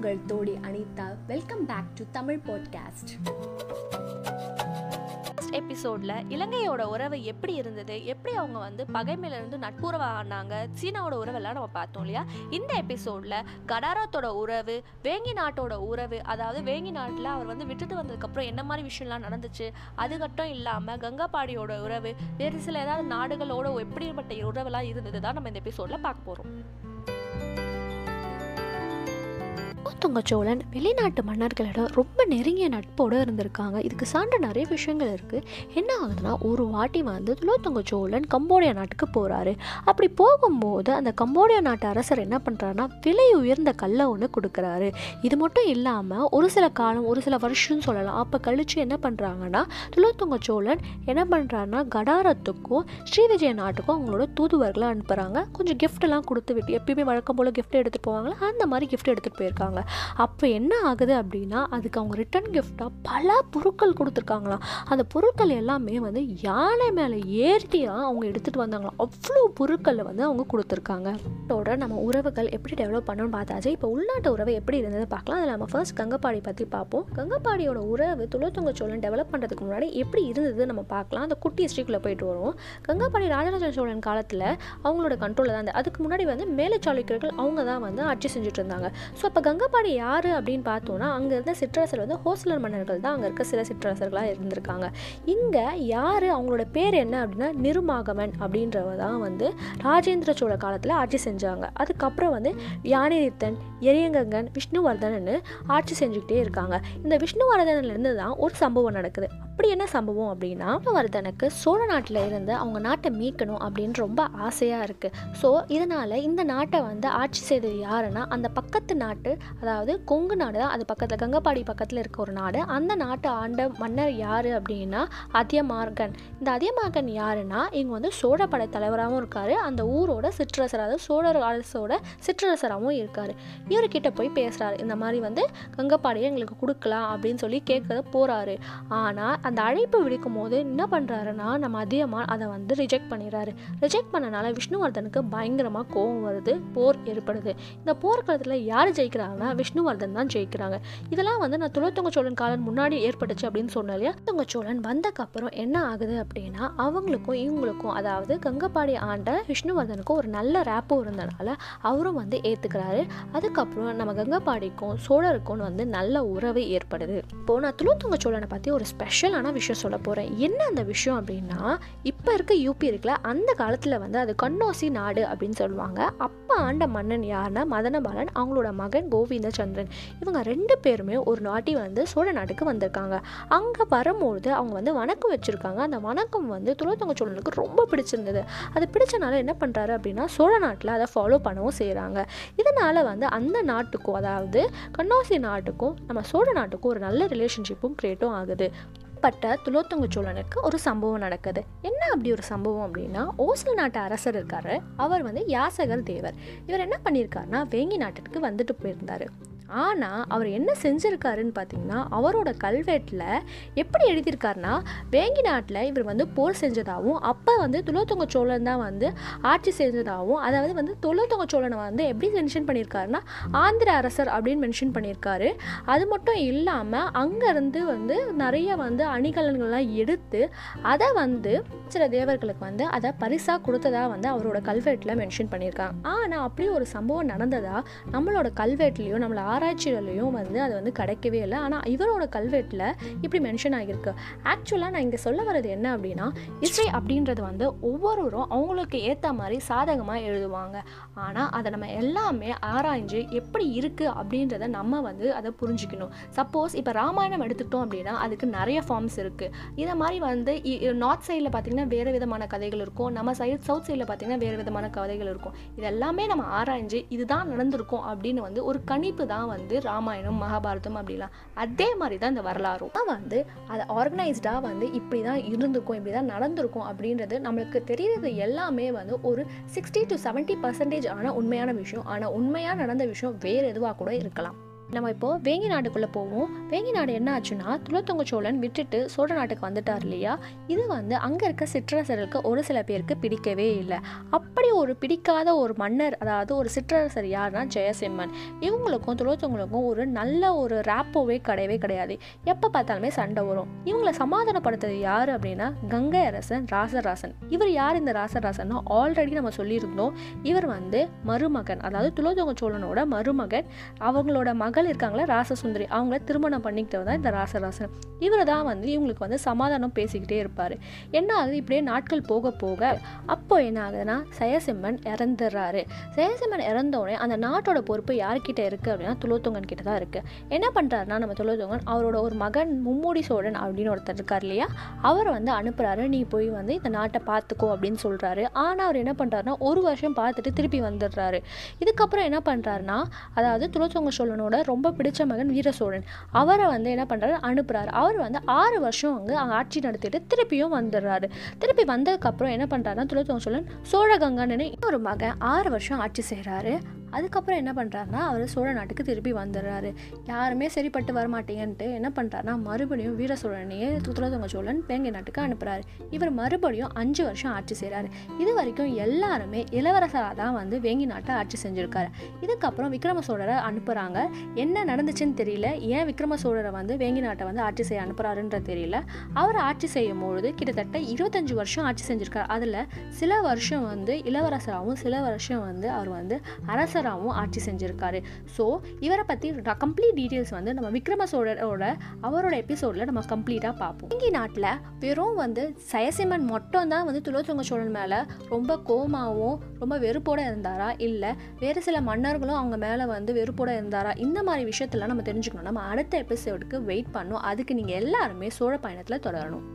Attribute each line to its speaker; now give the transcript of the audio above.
Speaker 1: உங்கள் Todi Anitha. Welcome back to Tamil podcast
Speaker 2: எபிசோட்ல இலங்கையோட உறவு எப்படி இருந்தது? எப்படி அவங்க வந்து பகைமையில இருந்து ஆனாங்க? சீனாவோட உறவெல்லாம் நம்ம பார்த்தோம் இல்லையா? இந்த எபிசோட்ல கடாரத்தோட உறவு வேங்கி நாட்டோட உறவு அதாவது வேங்கி நாட்டில் அவர் வந்து விட்டுட்டு வந்ததுக்கப்புறம் என்ன மாதிரி விஷயம்லாம் நடந்துச்சு? அது மட்டும் இல்லாமல் கங்காபாடியோட உறவு வேறு சில ஏதாவது நாடுகளோட எப்படிப்பட்ட உறவெல்லாம் இருந்தது தான் நம்ம இந்த எபிசோட்ல பார்க்க போகிறோம்
Speaker 3: குலோத்துங்க சோழன் வெளிநாட்டு மன்னர்களிடம் ரொம்ப நெருங்கிய நட்போடு இருந்திருக்காங்க. இதுக்கு சான்று நிறைய விஷயங்கள் இருக்குது என்ன ஆகுதுன்னா ஒரு வாட்டி வந்து குலோத்துங்க சோழன் கம்போடியா நாட்டுக்கு போகிறாரு அப்படி போகும்போது அந்த கம்போடியா நாட்டு அரசர் என்ன பண்ணுறாருன்னா விலை உயர்ந்த கல்லை ஒன்று கொடுக்குறாரு. இது மட்டும் இல்லாமல் ஒரு சில காலம் ஒரு சில வருஷம்னு சொல்லலாம் அப்போ கழித்து என்ன பண்ணுறாங்கன்னா குலோத்துங்க சோழன் என்ன பண்ணுறாருன்னா கடாரத்துக்கும் ஸ்ரீவிஜய நாட்டுக்கும் அவங்களோட தூதுவர்களை அனுப்புகிறாங்க கொஞ்சம் கிஃப்ட்லாம் கொடுத்து விட்டு எப்பயுமே வழக்கம் போல் கிஃப்ட் எடுத்துகிட்டு போவாங்களா? அந்த மாதிரி கிஃப்ட் எடுத்துகிட்டு போயிருக்காங்க. அப்போ என்ன ஆகுது அப்படின்னா அதுக்கு அவங்க ரிட்டர்ன் கிஃப்டாக பல பொருட்கள் கொடுத்துருக்காங்களாம் அந்த பொருட்கள் எல்லாமே வந்து யானை மேலே ஏறிட்டியாக அவங்க எடுத்துகிட்டு வந்தாங்களாம். அவ்வளோ பொருட்களை வந்து அவங்க கொடுத்துருக்காங்க. இதோட நம்ம உறவுகள் எப்படி டெவலப் பண்ணணும்னு பார்த்தாச்சு இப்போ உள்நாட்டு உறவு எப்படி இருந்தது பார்க்கலாம். அதில் நம்ம ஃபர்ஸ்ட் கங்கப்பாடி பற்றி பார்ப்போம். கங்கப்பாடியோட உறவு துளத்துங்க சோழன் டெவலப் பண்ணுறதுக்கு முன்னாடி எப்படி இருந்தது நம்ம பார்க்கலாம். அந்த குட்டி ஹிஸ்ட்ரிக்குள்ளே போயிட்டு வருவோம். கங்கப்பாடி ராஜராஜ சோழன் காலத்தில் அவங்களோட கண்ட்ரோலில் தான் இருந்தது. அதுக்கு முன்னாடி வந்து மேலே சாளுக்கியர்கள் அவங்க தான் வந்து ஆட்சி செஞ்சுட்டு இருந்தாங்க. ஸோ அப்போ கங்கப்பாடி யார் அப்படின்னு பார்த்தோன்னா அங்கே இருந்த சிற்றரசர் வந்து ஹோஸ்லர் மன்னர்கள் தான். அங்கே இருக்க சில சிற்றரசர்களாக இருந்திருக்காங்க. இங்கே யார் அவங்களோட பேர் என்ன அப்படின்னா நிருமாகமன் அப்படின்றவ தான் வந்து ராஜேந்திர சோழ காலத்தில் ஆட்சி செஞ்சாங்க. அதுக்கப்புறம் வந்து யானைரித்தன் எரியங்கங்கன் விஷ்ணுவர்தனன்னு ஆட்சி செஞ்சுக்கிட்டே இருக்காங்க. இந்த விஷ்ணுவர்தனிலேருந்து தான் ஒரு சம்பவம் நடக்குது. அப்படி என்ன சம்பவம் அப்படின்னா விஷ்ணுவர்தனுக்கு சோழ நாட்டில் இருந்து அவங்க நாட்டை மீட்கணும் அப்படின்னு ரொம்ப ஆசையாக இருக்குது ஸோ இதனால் இந்த நாட்டை வந்து ஆட்சி செய்தது யாருன்னா அந்த பக்கத்து நாட்டு அதாவது கொங்கு நாடு தான் அது பக்கத்தில் கங்கப்பாடி பக்கத்தில் இருக்க ஒரு நாடு. அந்த நாட்டை ஆண்ட மன்னர் யார் அப்படின்னா அதியமார்கன். இந்த அதியமார்கன் யாருன்னா இவங்க வந்து சோழ படை தலைவராகவும் இருக்கார். அந்த ஊரோட சிற்றரசர் அதாவது சோழர் அரசோட சிற்றரசராகவும் இருக்கார். இவர்கிட்ட போய் பேசுகிறாரு இந்த மாதிரி வந்து கங்கப்பாடியை எங்களுக்கு கொடுக்கலாம் அப்படின்னு சொல்லி கேட்க போகிறாரு ஆனால் அந்த அழைப்பு விடுக்கும் போது என்ன பண்ணுறாருன்னா நம்ம அதிகமாக அதை வந்து ரிஜெக்ட் பண்ணிடுறாரு ரிஜெக்ட் பண்ணனால விஷ்ணுவர்தனுக்கு பயங்கரமாக கோவம் வருது போர் ஏற்படுது. இந்த போர்க்களத்தில் யார் ஜெயிக்கிறாங்கன்னா விஷ்ணுவர்தன் தான் ஜெயிக்கிறாங்க. இதெல்லாம் வந்து நான் துளத்துங்க சோழன் காலம் முன்னாடி ஏற்பட்டுச்சு அப்படின்னு சொன்னேன் இல்லையா? துளத்துங்க சோழன் வந்தக்கப்புறம் என்ன ஆகுது அப்படின்னா அவங்களுக்கும் இவங்களுக்கும் அதாவது கங்கப்பாடி ஆண்ட விஷ்ணுவர்தனுக்கும் ஒரு நல்ல ரேப்போ இருந்தனால அவரும் வந்து ஏற்றுக்கிறாரு அதுக்கப்புறம் நம்ம கங்கப்பாடிக்கும் சோழருக்கும் வந்து நல்ல உறவு ஏற்படுது. இப்போ நான் துளுத்துங்க சோழனை பற்றி ஒரு ஸ்பெஷலான விஷயம் சொல்ல போகிறேன் என்ன அந்த விஷயம் அப்படின்னா இப்போ இருக்க யூபி இருக்குல்ல அந்த காலத்தில் வந்து அது கண்ணோசி நாடு அப்படின்னு சொல்லுவாங்க. அப்போ ஆண்ட மன்னன் யாருன்னா மதனபாலன் அவங்களோட மகன் கோவிந்தச்சந்திரன் இவங்க ரெண்டு பேருமே ஒரு நாட்டி வந்து சோழ நாட்டுக்கு வந்திருக்காங்க. அங்கே வரும்பொழுது அவங்க வந்து வணக்கம் வச்சுருக்காங்க. அந்த வணக்கம் வந்து துளத்தங்க சோழனுக்கு ரொம்ப பிடிச்சிருந்தது. அது பிடிச்சனால என்ன பண்ணுறாரு அப்படின்னா சோழ நாட்டில் அதை ஃபாலோ பண்ணவும் செய்கிறாங்க இதனால் வந்து அந்த நாட்டுக்கும் அதாவது கண்ணோசி நாட்டுக்கும் நம்ம சோழ நாட்டுக்கும் ஒரு நல்ல ரிலேஷன்ஷிப்பும் க்ரியேட்டும் ஆகுது. பட்ட துளோத்துங்க சோழனுக்கு ஒரு சம்பவம் நடக்குது. என்ன அப்படி ஒரு சம்பவம் அப்படின்னா ஓசல் நாட்டு அரசர் இருக்காரு. அவர் வந்து யாசகர் தேவர். இவர் என்ன பண்ணியிருக்காருன்னா வேங்கி நாட்டுக்கு வந்துட்டு போயிருந்தாரு. ஆனால் அவர் என்ன செஞ்சுருக்காருன்னு பார்த்தீங்கன்னா அவரோட கல்வெட்டில் எப்படி எழுதியிருக்காருன்னா வேங்கி நாட்டில் இவர் வந்து போர் செஞ்சதாகவும் அப்போ வந்து துளோத்துங்க சோழன் தான் வந்து ஆட்சி செஞ்சதாகவும் அதாவது வந்து துளோத்துங்க சோழனை வந்து எப்படி மென்ஷன் பண்ணியிருக்காருன்னா ஆந்திர அரசர் அப்படின்னு மென்ஷன் பண்ணியிருக்காரு. அது மட்டும் இல்லாமல் அங்கேருந்து வந்து நிறைய வந்து அணிகலன்கள்லாம் எடுத்து அதை வந்து சில தேவர்களுக்கு வந்து அதை பரிசாக கொடுத்ததாக வந்து அவரோட கல்வெட்டில் மென்ஷன் பண்ணியிருக்காங்க. ஆனால் அப்படி ஒரு சம்பவம் நடந்ததா நம்மளோட கல்வெட்டுலேயும் நம்மளை ஆராய்ச்சிகளையும் வந்து அது வந்து கிடைக்கவே இல்லை. ஆனால் இவரோட கல்வெட்டில் இப்படி மென்ஷன் ஆகியிருக்கு. ஆக்சுவலாக நான் இங்கே சொல்ல வர்றது என்ன அப்படின்னா இசை அப்படின்றது வந்து ஒவ்வொருவரும் அவங்களுக்கு ஏற்ற மாதிரி சாதகமாக எழுதுவாங்க. ஆனால் அதை நம்ம எல்லாமே ஆராய்ஞ்சு எப்படி இருக்குது அப்படின்றத நம்ம வந்து அதை புரிஞ்சுக்கணும். சப்போஸ் இப்போ ராமாயணம் எடுத்துக்கிட்டோம் அப்படின்னா அதுக்கு நிறைய ஃபார்ம்ஸ் இருக்குது இதை மாதிரி வந்து நார்த் சைடில் பார்த்திங்கன்னா வேறு விதமான கதைகள் இருக்கும். நம்ம சைடு சவுத் சைடில் பார்த்திங்கன்னா வேறு விதமான கதைகள் இருக்கும். இது எல்லாமே நம்ம ஆராய்ஞ்சு இதுதான் நடந்திருக்கும் அப்படின்னு வந்து ஒரு கணிப்பு தான் வந்து ராமாயணம் மகாபாரதம் அப்படிலாம். அதே மாதிரி தான் இந்த வரலாறும். வந்து அதை ஆர்கனைஸ்டாக வந்து இப்படி தான் இருந்திருக்கும் இப்படி தான் நடந்திருக்கும் அப்படின்றது நம்மளுக்கு தெரிகிறது எல்லாமே வந்து ஒரு சிக்ஸ்டி டு செவன்ட்டி பர்சன்டேஜ் ஆன உண்மையான விஷயம். ஆனால் உண்மையாக நடந்த விஷயம் வேறு எதுவாக கூட இருக்கலாம். நம்ம இப்போ வேங்கி நாட்டுக்குள்ளே போவோம். வேங்கி நாடு என்ன ஆச்சுன்னா துளத்தொங்க சோழன் விட்டுட்டு சோழ நாட்டுக்கு வந்துட்டார் இல்லையா? இது வந்து அங்கே இருக்க சிற்றரசர்களுக்கு ஒரு சில பேருக்கு பிடிக்கவே இல்லை. அப்படி ஒரு பிடிக்காத ஒரு மன்னர் அதாவது ஒரு சிற்றரசர் யாருன்னா ஜெயசிம்மன். இவங்களுக்கும் துளத்தொங்களுக்கும் ஒரு நல்ல ஒரு ரேப்போவே கிடையவே கிடையாது. எப்போ பார்த்தாலுமே சண்டை வரும். இவங்களை சமாதானப்படுத்துறது யார் அப்படின்னா கங்கை அரசன் ராசராசன். இவர் யார் இந்த ராசராசன் ஆல்ரெடி நம்ம சொல்லியிருந்தோம். இவர் வந்து மருமகன் அதாவது துளத்தொங்க சோழனோட மருமகன். அவங்களோட மகன் மகள் இருக்காங்களா ராசசுந்தரி. அவங்கள திருமணம் பண்ணிக்கிட்டு தான் இந்த ராசராசன். இவர் தான் வந்து இவங்களுக்கு வந்து சமாதானம் பேசிக்கிட்டே இருப்பார். என்ன ஆகுது? இப்படியே நாட்கள் போக போக அப்போ என்ன ஆகுதுன்னா சயசிம்மன் இறந்துடுறாரு. சயசிம்மன் இறந்தோடனே அந்த நாட்டோட பொறுப்பு யார்கிட்ட இருக்குது அப்படின்னா துளோத்தொங்கன் கிட்ட தான் இருக்குது என்ன பண்ணுறாருன்னா நம்ம துளோத்தொங்கன் அவரோட ஒரு மகன் மும்முடி சோழன் அப்படின்னு ஒருத்தர் இருக்கார் இல்லையா? அவர் வந்து அனுப்புகிறாரு நீ போய் வந்து இந்த நாட்டை பார்த்துக்கோ அப்படின்னு சொல்கிறாரு ஆனால் அவர் என்ன பண்ணுறாருன்னா ஒரு வருஷம் பார்த்துட்டு திருப்பி வந்துடுறாரு. இதுக்கப்புறம் என்ன பண்ணுறாருன்னா அதாவது துளோத்தொங்க சோழனோட ரொம்ப பிடிச்ச மகன் வீர சோழன் அவரை வந்து என்ன பண்ணுறாரு அனுப்புகிறாரு அவர் வந்து ஆறு வருஷம் அங்கே ஆட்சி நடத்திட்டு திருப்பியும் வந்துடுறாரு. திருப்பி வந்ததுக்கப்புறம் என்ன பண்ணுறாருன்னா துளத்தோங்க சோழன் சோழகங்கன்னு ஒரு மகன் ஆறு வருஷம் ஆட்சி செய்கிறாரு அதுக்கப்புறம் என்ன பண்ணுறாருனா அவர் சோழ நாட்டுக்கு திருப்பி வந்துடுறாரு. யாருமே சரிப்பட்டு வரமாட்டேங்கன்ட்டு என்ன பண்ணுறாருனா மறுபடியும் வீர சோழனையே துளத்தொங்க சோழன் வேங்கை நாட்டுக்கு அனுப்புகிறாரு இவர் மறுபடியும் அஞ்சு வருஷம் ஆட்சி செய்கிறாரு இது வரைக்கும் எல்லாருமே இளவரசராக தான் வந்து வேங்கி நாட்டை ஆட்சி செஞ்சுருக்காரு. இதுக்கப்புறம் விக்ரம சோழரை அனுப்புகிறாங்க என்ன நடந்துச்சுன்னு தெரியல. ஏன் விக்ரம சோழரை வந்து வேங்கி நாட்டை வந்து ஆட்சி செய்ய அனுப்புகிறாருன்றது தெரியல. அவர் ஆட்சி செய்யும் பொழுது கிட்டத்தட்ட இருபத்தஞ்சு வருஷம் ஆட்சி செஞ்சுருக்காரு. அதில் சில வருஷம் வந்து இளவரசராகவும் சில வருஷம் வந்து அவர் வந்து அரசராகவும் ஆட்சி செஞ்சுருக்காரு. ஸோ இவரை பற்றி கம்ப்ளீட் டீட்டெயில்ஸ் வந்து நம்ம விக்ரம சோழரோட அவரோட எபிசோடில் நம்ம கம்ப்ளீட்டாக பார்ப்போம். இங்கே நாட்டில் வெறும் வந்து சயசிம்மன் மட்டும் தான் வந்து துளோத்துங்க சோழன் மேலே ரொம்ப கோமாவும் ரொம்ப வெறுப்போட இருந்தாரா? இல்லை வேறு சில மன்னர்களும் அவங்க மேலே வந்து வெறுப்போட இருந்தாரா? இந்த மாதிரி விஷயத்தெல்லாம் நம்ம தெரிஞ்சுக்கணும். நம்ம அடுத்த எபிசோடுக்கு வெயிட் பண்ணோம். அதுக்கு நீங்கள் எல்லாருமே சோழ பயணத்தில் தொடரணும்.